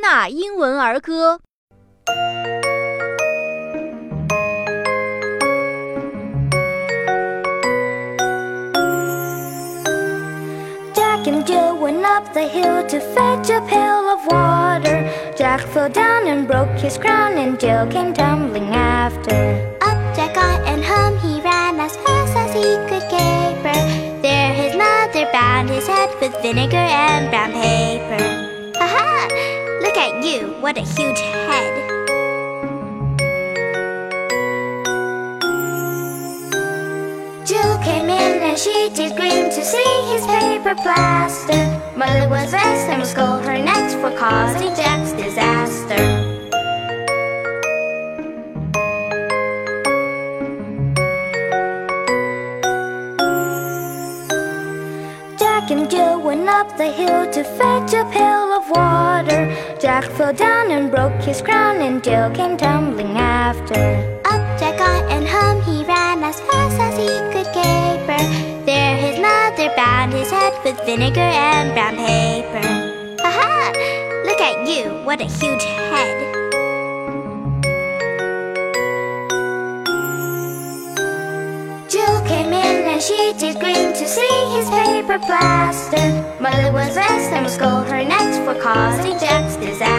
纳英文儿歌》。Jack and Jill went up the hill to fetch a pail of water. Jack fell down and broke his crown, and Jill came tumbling after. Up Jack got and home he ran as fast as he could caper. There his mother bound his head with vinegar and brown paper. what a huge head! Jill came in and she did grin to see his paper plaster. Mother was vexed and would scold her next for causing Jack's disaster. Jack and Jill went up the hill to fetch a pail of water. Jack fell down and broke his crown, and Jill came tumbling after. Up Jack got and home he ran as fast as he could caper. There his mother bound his head with vinegar and brown paper. Ha ha! Look at you, what a huge head! Jill came in and she did grin to see his paper plaster. Mother was vexed and would scold her next for causing Jack's disaster.